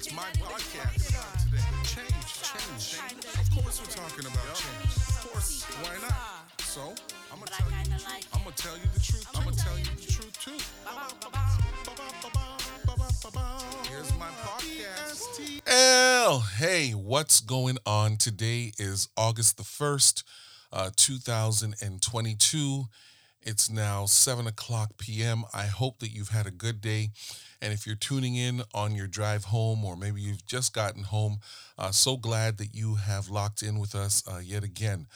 It's my podcast today. Change, change. Of course, we're talking about change. Of course, why not? So, I'm gonna tell you. I'm gonna tell you the truth. I'm gonna tell you the truth too. Here's my podcast. L. Hey, what's going on? Today is August the first, uh, 2022. It's now 7 o'clock p.m. I hope that you've had a good day. And if you're tuning in on your drive home, or maybe you've just gotten home, uh, so glad that you have locked in with us uh, yet again.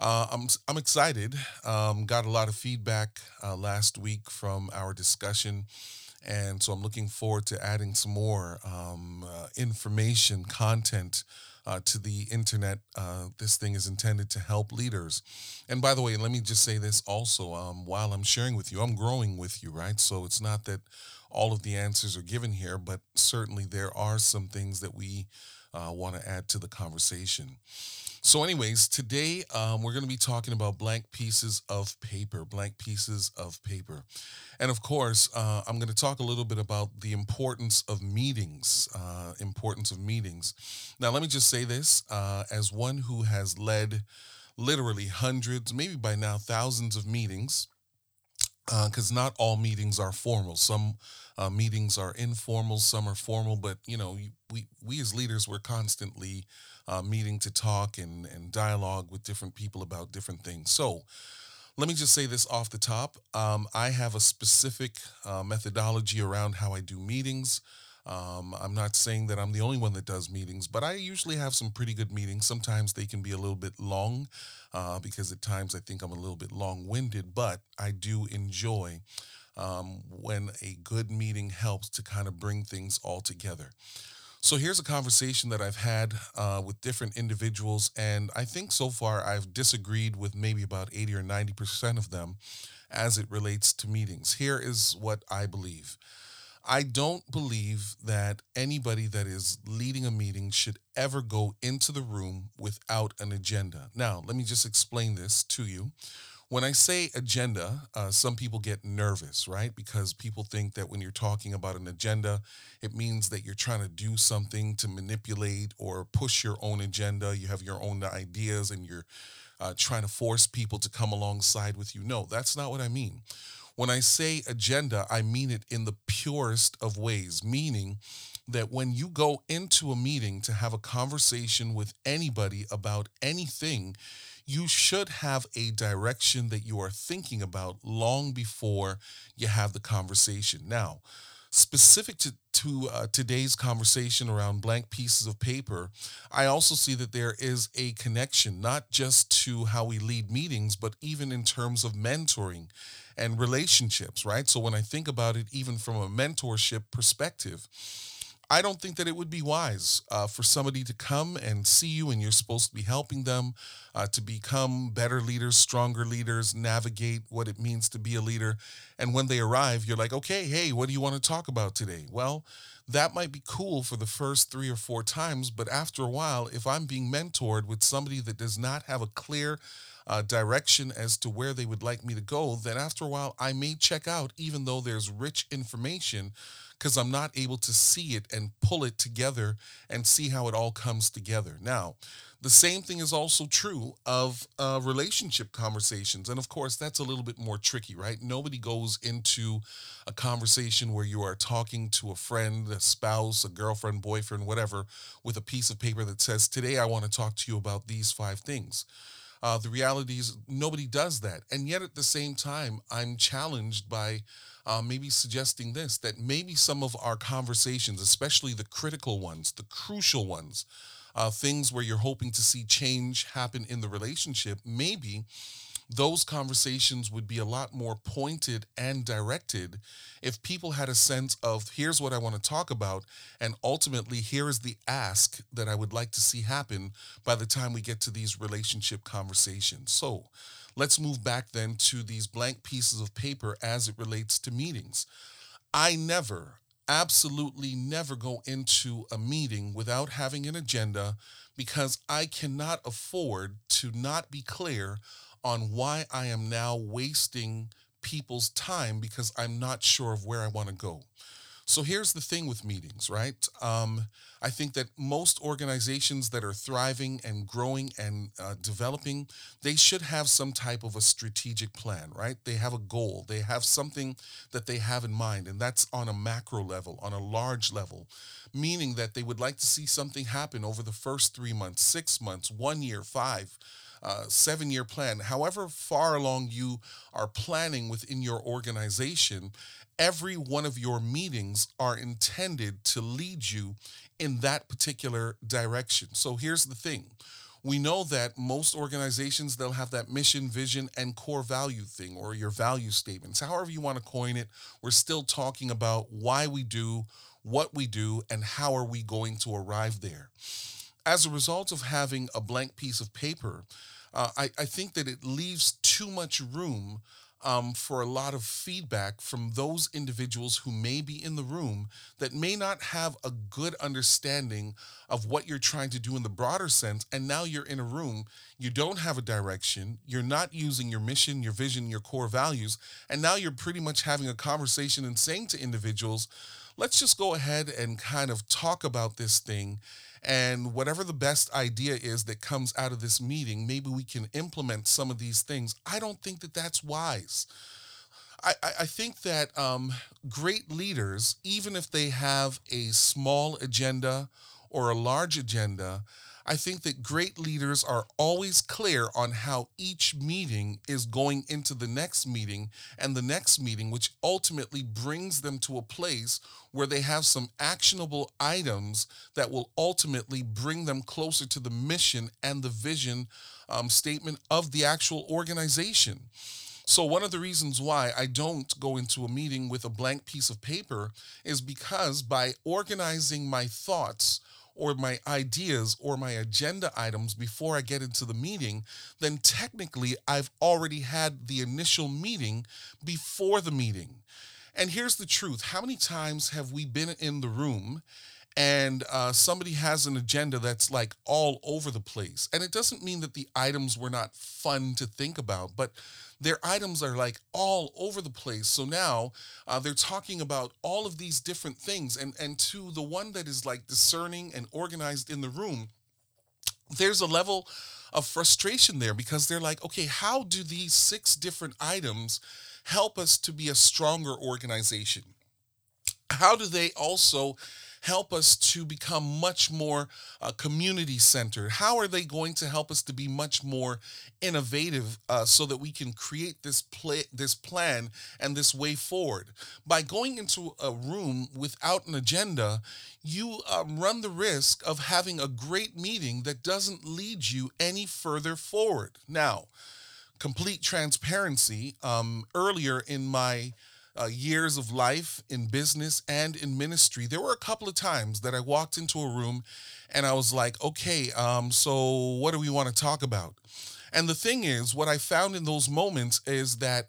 Uh, I'm, I'm excited. Um, got a lot of feedback uh, last week from our discussion. And so I'm looking forward to adding some more um, uh, information, content uh, to the internet. Uh, this thing is intended to help leaders. And by the way, let me just say this also um, while I'm sharing with you, I'm growing with you, right? So it's not that all of the answers are given here, but certainly there are some things that we uh, want to add to the conversation. So, anyways, today um, we're going to be talking about blank pieces of paper, blank pieces of paper. And of course, uh, I'm going to talk a little bit about the importance of meetings, uh, importance of meetings. Now, let me just say this uh, as one who has led literally hundreds, maybe by now thousands of meetings, because uh, not all meetings are formal. Some uh, meetings are informal, some are formal, but you know, we, we as leaders, we're constantly uh, meeting to talk and, and dialogue with different people about different things. So let me just say this off the top. Um, I have a specific uh, methodology around how I do meetings. Um, I'm not saying that I'm the only one that does meetings, but I usually have some pretty good meetings. Sometimes they can be a little bit long uh, because at times I think I'm a little bit long winded, but I do enjoy um, when a good meeting helps to kind of bring things all together. So here's a conversation that I've had uh, with different individuals, and I think so far I've disagreed with maybe about 80 or 90% of them as it relates to meetings. Here is what I believe. I don't believe that anybody that is leading a meeting should ever go into the room without an agenda. Now, let me just explain this to you. When I say agenda, uh, some people get nervous, right? Because people think that when you're talking about an agenda, it means that you're trying to do something to manipulate or push your own agenda. You have your own ideas and you're uh, trying to force people to come alongside with you. No, that's not what I mean. When I say agenda, I mean it in the purest of ways, meaning that when you go into a meeting to have a conversation with anybody about anything, you should have a direction that you are thinking about long before you have the conversation. Now, specific to, to uh, today's conversation around blank pieces of paper, I also see that there is a connection, not just to how we lead meetings, but even in terms of mentoring and relationships, right? So when I think about it, even from a mentorship perspective, I don't think that it would be wise uh, for somebody to come and see you and you're supposed to be helping them uh, to become better leaders, stronger leaders, navigate what it means to be a leader. And when they arrive, you're like, okay, hey, what do you want to talk about today? Well, that might be cool for the first three or four times, but after a while, if I'm being mentored with somebody that does not have a clear uh, direction as to where they would like me to go, then after a while, I may check out, even though there's rich information because I'm not able to see it and pull it together and see how it all comes together. Now, the same thing is also true of uh, relationship conversations. And of course, that's a little bit more tricky, right? Nobody goes into a conversation where you are talking to a friend, a spouse, a girlfriend, boyfriend, whatever, with a piece of paper that says, Today I want to talk to you about these five things. Uh, the reality is, nobody does that. And yet, at the same time, I'm challenged by uh, maybe suggesting this that maybe some of our conversations, especially the critical ones, the crucial ones, uh, things where you're hoping to see change happen in the relationship, maybe those conversations would be a lot more pointed and directed if people had a sense of here's what I want to talk about, and ultimately, here is the ask that I would like to see happen by the time we get to these relationship conversations. So, let's move back then to these blank pieces of paper as it relates to meetings. I never, absolutely never go into a meeting without having an agenda because I cannot afford to not be clear on why I am now wasting people's time because I'm not sure of where I want to go. So here's the thing with meetings, right? Um, I think that most organizations that are thriving and growing and uh, developing, they should have some type of a strategic plan, right? They have a goal, they have something that they have in mind, and that's on a macro level, on a large level, meaning that they would like to see something happen over the first three months, six months, one year, five. Uh, seven year plan, however far along you are planning within your organization, every one of your meetings are intended to lead you in that particular direction. So here's the thing. We know that most organizations they'll have that mission, vision and core value thing or your value statements. However you want to coin it, we're still talking about why we do what we do and how are we going to arrive there. As a result of having a blank piece of paper, uh, I, I think that it leaves too much room um, for a lot of feedback from those individuals who may be in the room that may not have a good understanding of what you're trying to do in the broader sense. And now you're in a room, you don't have a direction, you're not using your mission, your vision, your core values. And now you're pretty much having a conversation and saying to individuals, let's just go ahead and kind of talk about this thing and whatever the best idea is that comes out of this meeting, maybe we can implement some of these things. I don't think that that's wise. I, I think that um, great leaders, even if they have a small agenda or a large agenda, I think that great leaders are always clear on how each meeting is going into the next meeting and the next meeting, which ultimately brings them to a place where they have some actionable items that will ultimately bring them closer to the mission and the vision um, statement of the actual organization. So, one of the reasons why I don't go into a meeting with a blank piece of paper is because by organizing my thoughts, or my ideas or my agenda items before I get into the meeting, then technically I've already had the initial meeting before the meeting. And here's the truth how many times have we been in the room and uh, somebody has an agenda that's like all over the place? And it doesn't mean that the items were not fun to think about, but their items are like all over the place. So now uh, they're talking about all of these different things. And, and to the one that is like discerning and organized in the room, there's a level of frustration there because they're like, okay, how do these six different items help us to be a stronger organization? How do they also help us to become much more uh, community centered? How are they going to help us to be much more innovative uh, so that we can create this play, this plan and this way forward? By going into a room without an agenda, you um, run the risk of having a great meeting that doesn't lead you any further forward. Now, complete transparency. Um, earlier in my uh, years of life in business and in ministry, there were a couple of times that I walked into a room and I was like, okay, um, so what do we want to talk about? And the thing is, what I found in those moments is that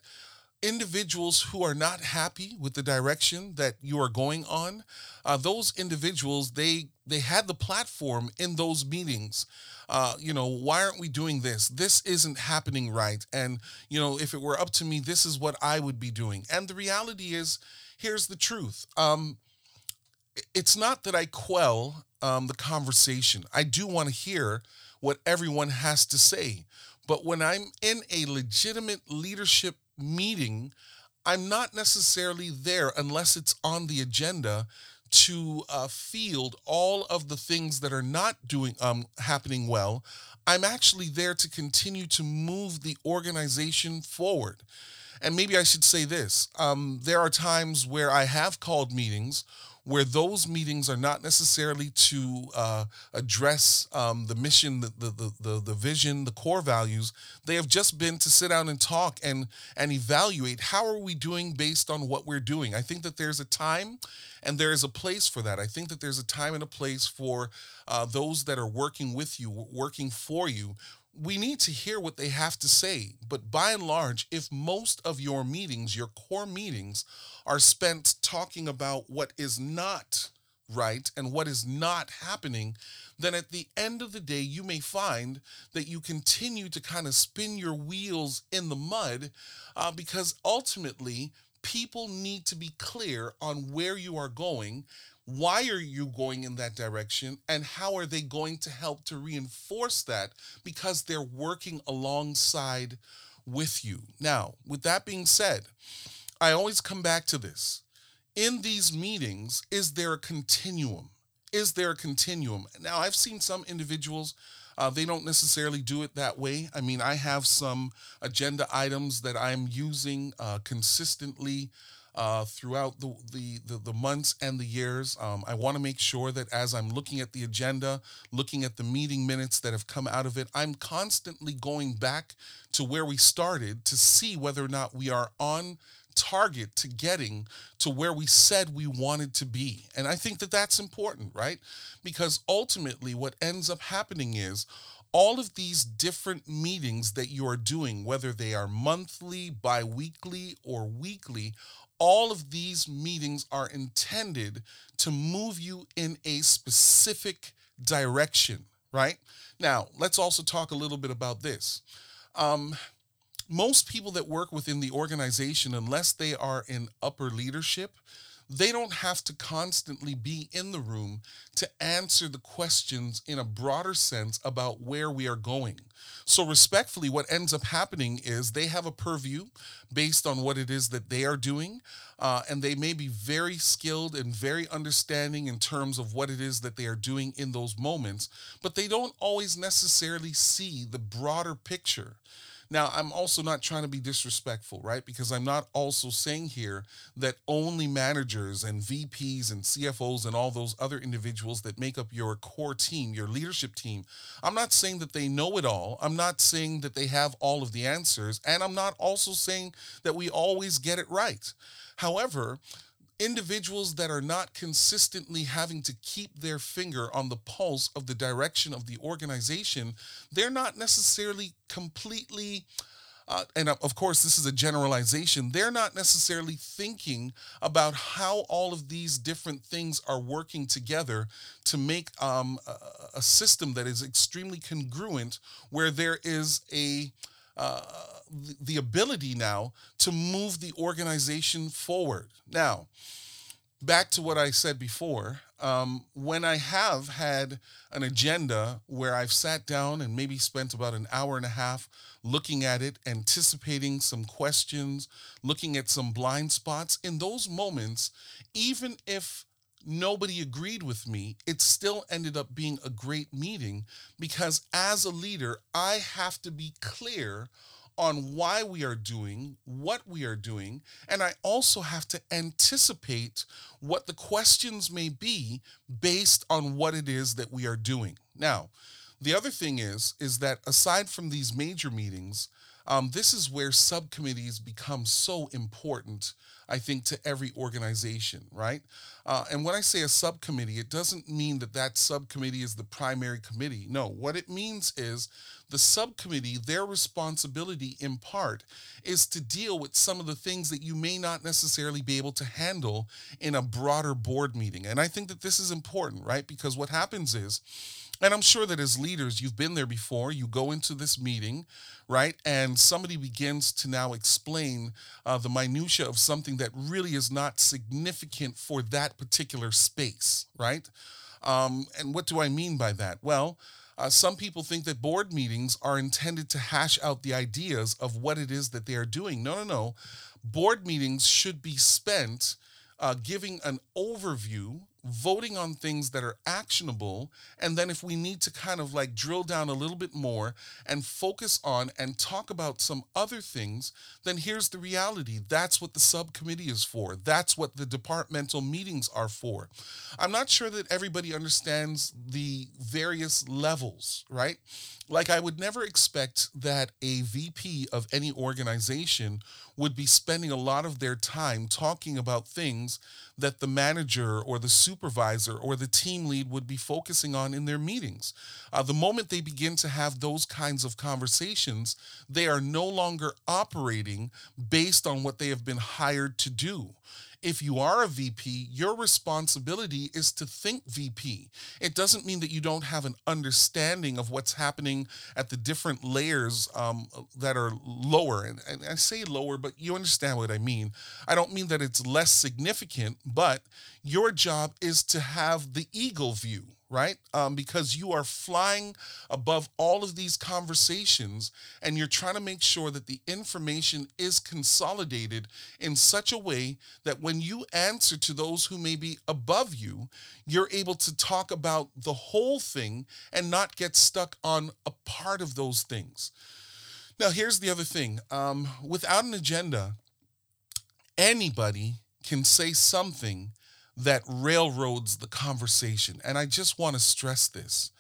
individuals who are not happy with the direction that you are going on uh, those individuals they they had the platform in those meetings. Uh, you know why aren't we doing this? This isn't happening right. And you know if it were up to me this is what i would be doing. And the reality is here's the truth. Um, it's not that i quell um, the conversation. I do want to hear what everyone has to say. But when i'm in a legitimate leadership meeting, I'm not necessarily there unless it's on the agenda to uh, field all of the things that are not doing um, happening well. I'm actually there to continue to move the organization forward. And maybe I should say this: um, there are times where I have called meetings where those meetings are not necessarily to uh, address um, the mission, the, the, the, the vision, the core values. They have just been to sit down and talk and, and evaluate how are we doing based on what we're doing. I think that there's a time and there is a place for that. I think that there's a time and a place for uh, those that are working with you, working for you, we need to hear what they have to say. But by and large, if most of your meetings, your core meetings, are spent talking about what is not right and what is not happening, then at the end of the day, you may find that you continue to kind of spin your wheels in the mud uh, because ultimately, people need to be clear on where you are going why are you going in that direction and how are they going to help to reinforce that because they're working alongside with you? Now with that being said i always come back to this. In these meetings is there a continuum? Is there a continuum? Now i've seen some individuals uh, they don't necessarily do it that way. I mean, I have some agenda items that I'm using uh, consistently uh, throughout the, the, the, the, months and the years. Um, I want to make sure that as I'm looking at the agenda, looking at the meeting minutes that have come out of it, I'm constantly going back to where we started to see whether or not we are on target to getting to where we said we wanted to be. And I think that that's important, right? Because ultimately, what ends up happening is all of these different meetings that you are doing, whether they are monthly, bi weekly, or weekly, all of these meetings are intended to move you in a specific direction, right? Now, let's also talk a little bit about this. Um, most people that work within the organization, unless they are in upper leadership, they don't have to constantly be in the room to answer the questions in a broader sense about where we are going. So, respectfully, what ends up happening is they have a purview based on what it is that they are doing, uh, and they may be very skilled and very understanding in terms of what it is that they are doing in those moments, but they don't always necessarily see the broader picture. Now, I'm also not trying to be disrespectful, right? Because I'm not also saying here that only managers and VPs and CFOs and all those other individuals that make up your core team, your leadership team, I'm not saying that they know it all. I'm not saying that they have all of the answers. And I'm not also saying that we always get it right. However, individuals that are not consistently having to keep their finger on the pulse of the direction of the organization, they're not necessarily completely. Uh, and of course, this is a generalization. They're not necessarily thinking about how all of these different things are working together to make um, a, a system that is extremely congruent, where there is a uh, the ability now to move the organization forward. Now, back to what I said before, um, when I have had an agenda where I've sat down and maybe spent about an hour and a half looking at it, anticipating some questions, looking at some blind spots, in those moments, even if nobody agreed with me, it still ended up being a great meeting because as a leader, I have to be clear on why we are doing what we are doing. And I also have to anticipate what the questions may be based on what it is that we are doing. Now, the other thing is, is that aside from these major meetings, um, this is where subcommittees become so important I think, to every organization, right? Uh, and when I say a subcommittee, it doesn't mean that that subcommittee is the primary committee. No, what it means is the subcommittee, their responsibility in part is to deal with some of the things that you may not necessarily be able to handle in a broader board meeting. And I think that this is important, right? Because what happens is, and I'm sure that as leaders, you've been there before. You go into this meeting, right? And somebody begins to now explain uh, the minutia of something that really is not significant for that particular space, right? Um, and what do I mean by that? Well, uh, some people think that board meetings are intended to hash out the ideas of what it is that they are doing. No, no, no. Board meetings should be spent uh, giving an overview voting on things that are actionable. And then if we need to kind of like drill down a little bit more and focus on and talk about some other things, then here's the reality. That's what the subcommittee is for. That's what the departmental meetings are for. I'm not sure that everybody understands the various levels, right? Like, I would never expect that a VP of any organization would be spending a lot of their time talking about things that the manager or the supervisor or the team lead would be focusing on in their meetings. Uh, the moment they begin to have those kinds of conversations, they are no longer operating based on what they have been hired to do. If you are a VP, your responsibility is to think VP. It doesn't mean that you don't have an understanding of what's happening at the different layers um, that are lower. And, and I say lower, but you understand what I mean. I don't mean that it's less significant, but your job is to have the eagle view right? Um, because you are flying above all of these conversations and you're trying to make sure that the information is consolidated in such a way that when you answer to those who may be above you, you're able to talk about the whole thing and not get stuck on a part of those things. Now, here's the other thing um, without an agenda, anybody can say something that railroads the conversation. And I just want to stress this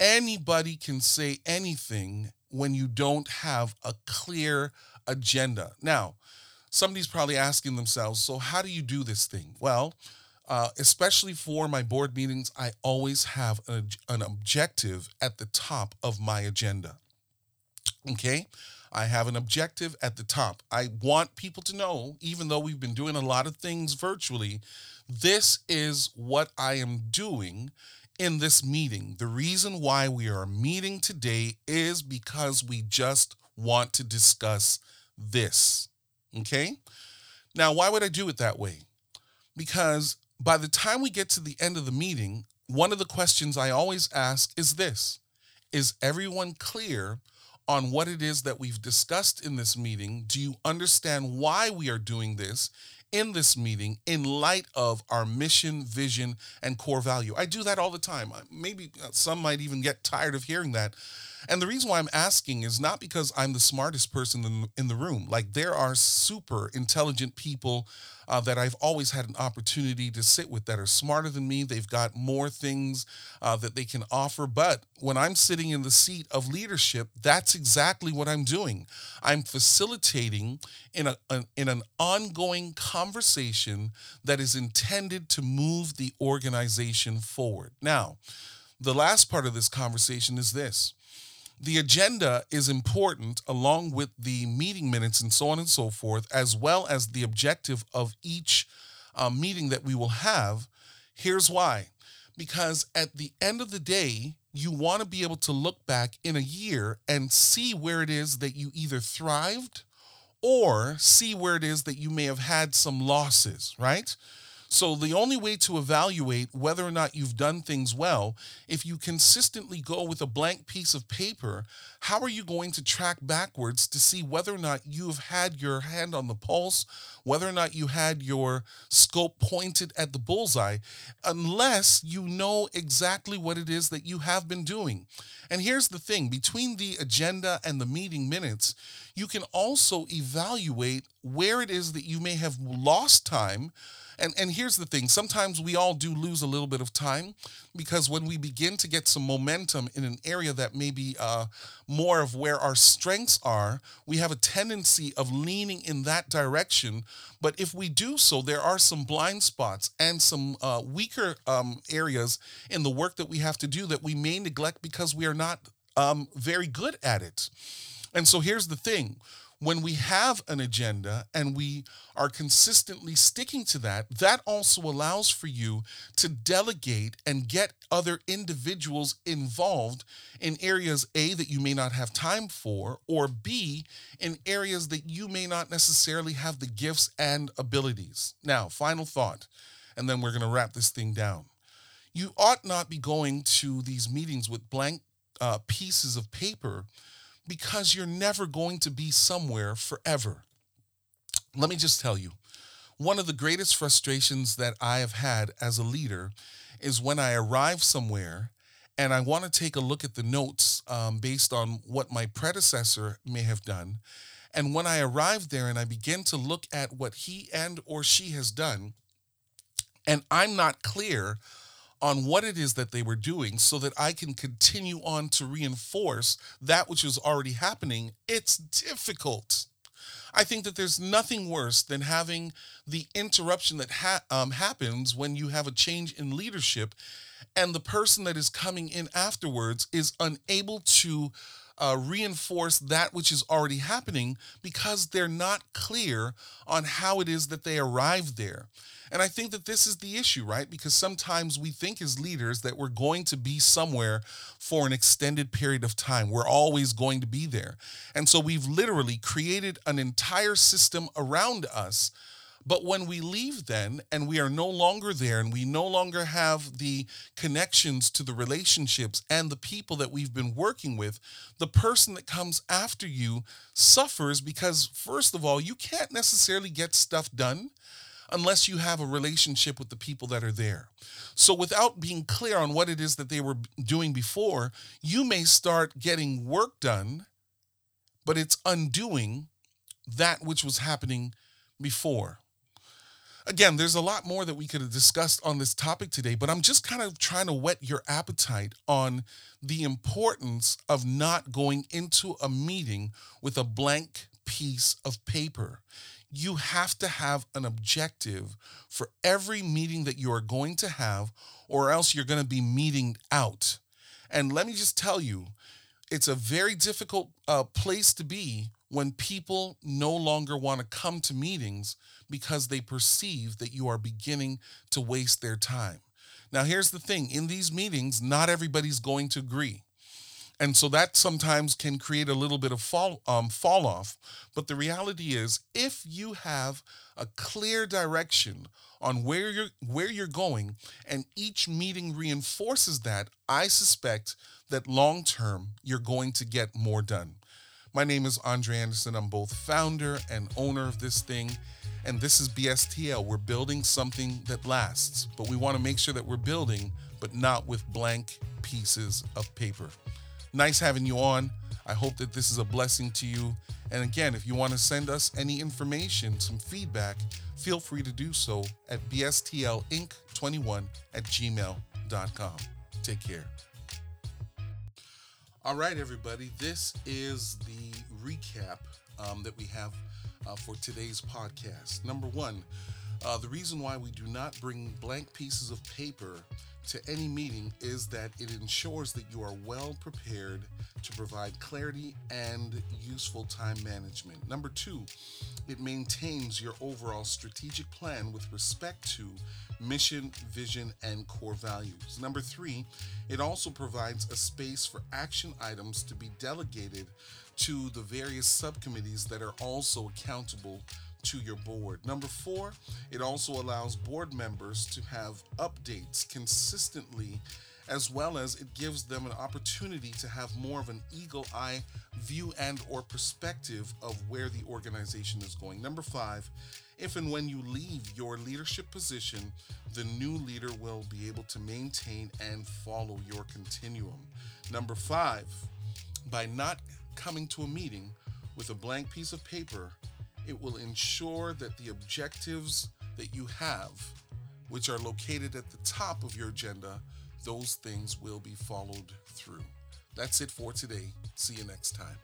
anybody can say anything when you don't have a clear agenda. Now, somebody's probably asking themselves, so how do you do this thing? Well, uh, especially for my board meetings, I always have an, an objective at the top of my agenda. Okay? I have an objective at the top. I want people to know, even though we've been doing a lot of things virtually, this is what I am doing in this meeting. The reason why we are meeting today is because we just want to discuss this. Okay? Now, why would I do it that way? Because by the time we get to the end of the meeting, one of the questions I always ask is this Is everyone clear on what it is that we've discussed in this meeting? Do you understand why we are doing this? in this meeting in light of our mission, vision, and core value. I do that all the time. Maybe uh, some might even get tired of hearing that. And the reason why I'm asking is not because I'm the smartest person in, in the room. Like, there are super intelligent people uh, that I've always had an opportunity to sit with that are smarter than me. They've got more things uh, that they can offer. But when I'm sitting in the seat of leadership, that's exactly what I'm doing. I'm facilitating in, a, in an ongoing conversation that is intended to move the organization forward. Now, the last part of this conversation is this the agenda is important along with the meeting minutes and so on and so forth, as well as the objective of each uh, meeting that we will have. Here's why because at the end of the day, you want to be able to look back in a year and see where it is that you either thrived or see where it is that you may have had some losses, right? So the only way to evaluate whether or not you've done things well, if you consistently go with a blank piece of paper, how are you going to track backwards to see whether or not you've had your hand on the pulse, whether or not you had your scope pointed at the bullseye, unless you know exactly what it is that you have been doing? And here's the thing between the agenda and the meeting minutes, you can also evaluate where it is that you may have lost time and and here's the thing, sometimes we all do lose a little bit of time because when we begin to get some momentum in an area that may be uh, more of where our strengths are, we have a tendency of leaning in that direction. But if we do so, there are some blind spots and some uh, weaker um, areas in the work that we have to do that we may neglect because we are not um, very good at it. And so here's the thing when we have an agenda and we are consistently sticking to that, that also allows for you to delegate and get other individuals involved in areas A, that you may not have time for, or B, in areas that you may not necessarily have the gifts and abilities. Now, final thought, and then we're going to wrap this thing down. You ought not be going to these meetings with blank uh, pieces of paper because you're never going to be somewhere forever. Let me just tell you one of the greatest frustrations that I have had as a leader is when I arrive somewhere and I want to take a look at the notes um, based on what my predecessor may have done. And when I arrive there and I begin to look at what he and or she has done, and I'm not clear on what it is that they were doing so that I can continue on to reinforce that which is already happening, it's difficult. I think that there's nothing worse than having the interruption that ha- um, happens when you have a change in leadership and the person that is coming in afterwards is unable to uh, reinforce that which is already happening because they're not clear on how it is that they arrived there. And I think that this is the issue, right? Because sometimes we think as leaders that we're going to be somewhere for an extended period of time. We're always going to be there. And so we've literally created an entire system around us but when we leave, then, and we are no longer there, and we no longer have the connections to the relationships and the people that we've been working with, the person that comes after you suffers because, first of all, you can't necessarily get stuff done unless you have a relationship with the people that are there. So, without being clear on what it is that they were doing before, you may start getting work done, but it's undoing that which was happening before again, there's a lot more that we could have discussed on this topic today, but I'm just kind of trying to whet your appetite on the importance of not going into a meeting with a blank piece of paper. You have to have an objective for every meeting that you are going to have, or else you're going to be meeting out. And let me just tell you, it's a very difficult uh, place to be when people no longer want to come to meetings because they perceive that you are beginning to waste their time. Now, here's the thing in these meetings, not everybody's going to agree. And so that sometimes can create a little bit of fall, um, fall off. But the reality is, if you have a clear direction on where you're where you're going, and each meeting reinforces that, I suspect that long term you're going to get more done. My name is Andre Anderson. I'm both founder and owner of this thing. And this is BSTL. We're building something that lasts, but we want to make sure that we're building, but not with blank pieces of paper. Nice having you on. I hope that this is a blessing to you. And again, if you want to send us any information, some feedback, feel free to do so at bstlinc21 at gmail.com. Take care. All right, everybody, this is the recap um, that we have uh, for today's podcast. Number one, uh, the reason why we do not bring blank pieces of paper to any meeting is that it ensures that you are well prepared to provide clarity and useful time management. Number two, it maintains your overall strategic plan with respect to mission, vision, and core values. Number three, it also provides a space for action items to be delegated to the various subcommittees that are also accountable to your board. Number four, it also allows board members to have updates consistently as well as it gives them an opportunity to have more of an eagle eye view and or perspective of where the organization is going number five if and when you leave your leadership position the new leader will be able to maintain and follow your continuum number five by not coming to a meeting with a blank piece of paper it will ensure that the objectives that you have, which are located at the top of your agenda, those things will be followed through. That's it for today. See you next time.